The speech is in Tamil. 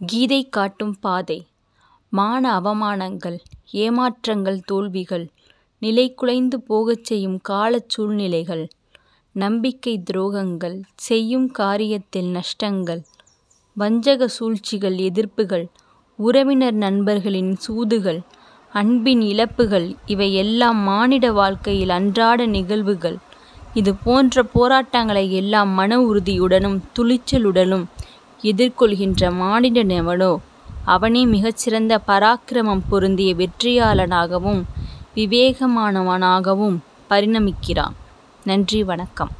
கீதை காட்டும் பாதை. மான அவமானங்கள் ஏமாற்றங்கள் தோல்விகள் நிலைகுலைந்து போகச் செய்யும் காலச் சூழ்நிலைகள் நம்பிக்கை துரோகங்கள் செய்யும் காரியத்தில் நஷ்டங்கள் வஞ்சக சூழ்ச்சிகள் எதிர்ப்புகள் உறவினர் நண்பர்களின் சூதுகள் அன்பின் இழப்புகள் இவை எல்லாம் மானிட வாழ்க்கையில் அன்றாட நிகழ்வுகள். இது போன்ற போராட்டங்களை எல்லாம் மன உறுதியுடனும் துணிச்சலுடனும் எதிர்கொள்கின்ற மானிடன் எவனோ அவனே மிகச்சிறந்த பராக்கிரமம் பொருந்திய வெற்றியாளனாகவும் விவேகமானவனாகவும் பரிணமிக்கிறான். நன்றி வணக்கம்.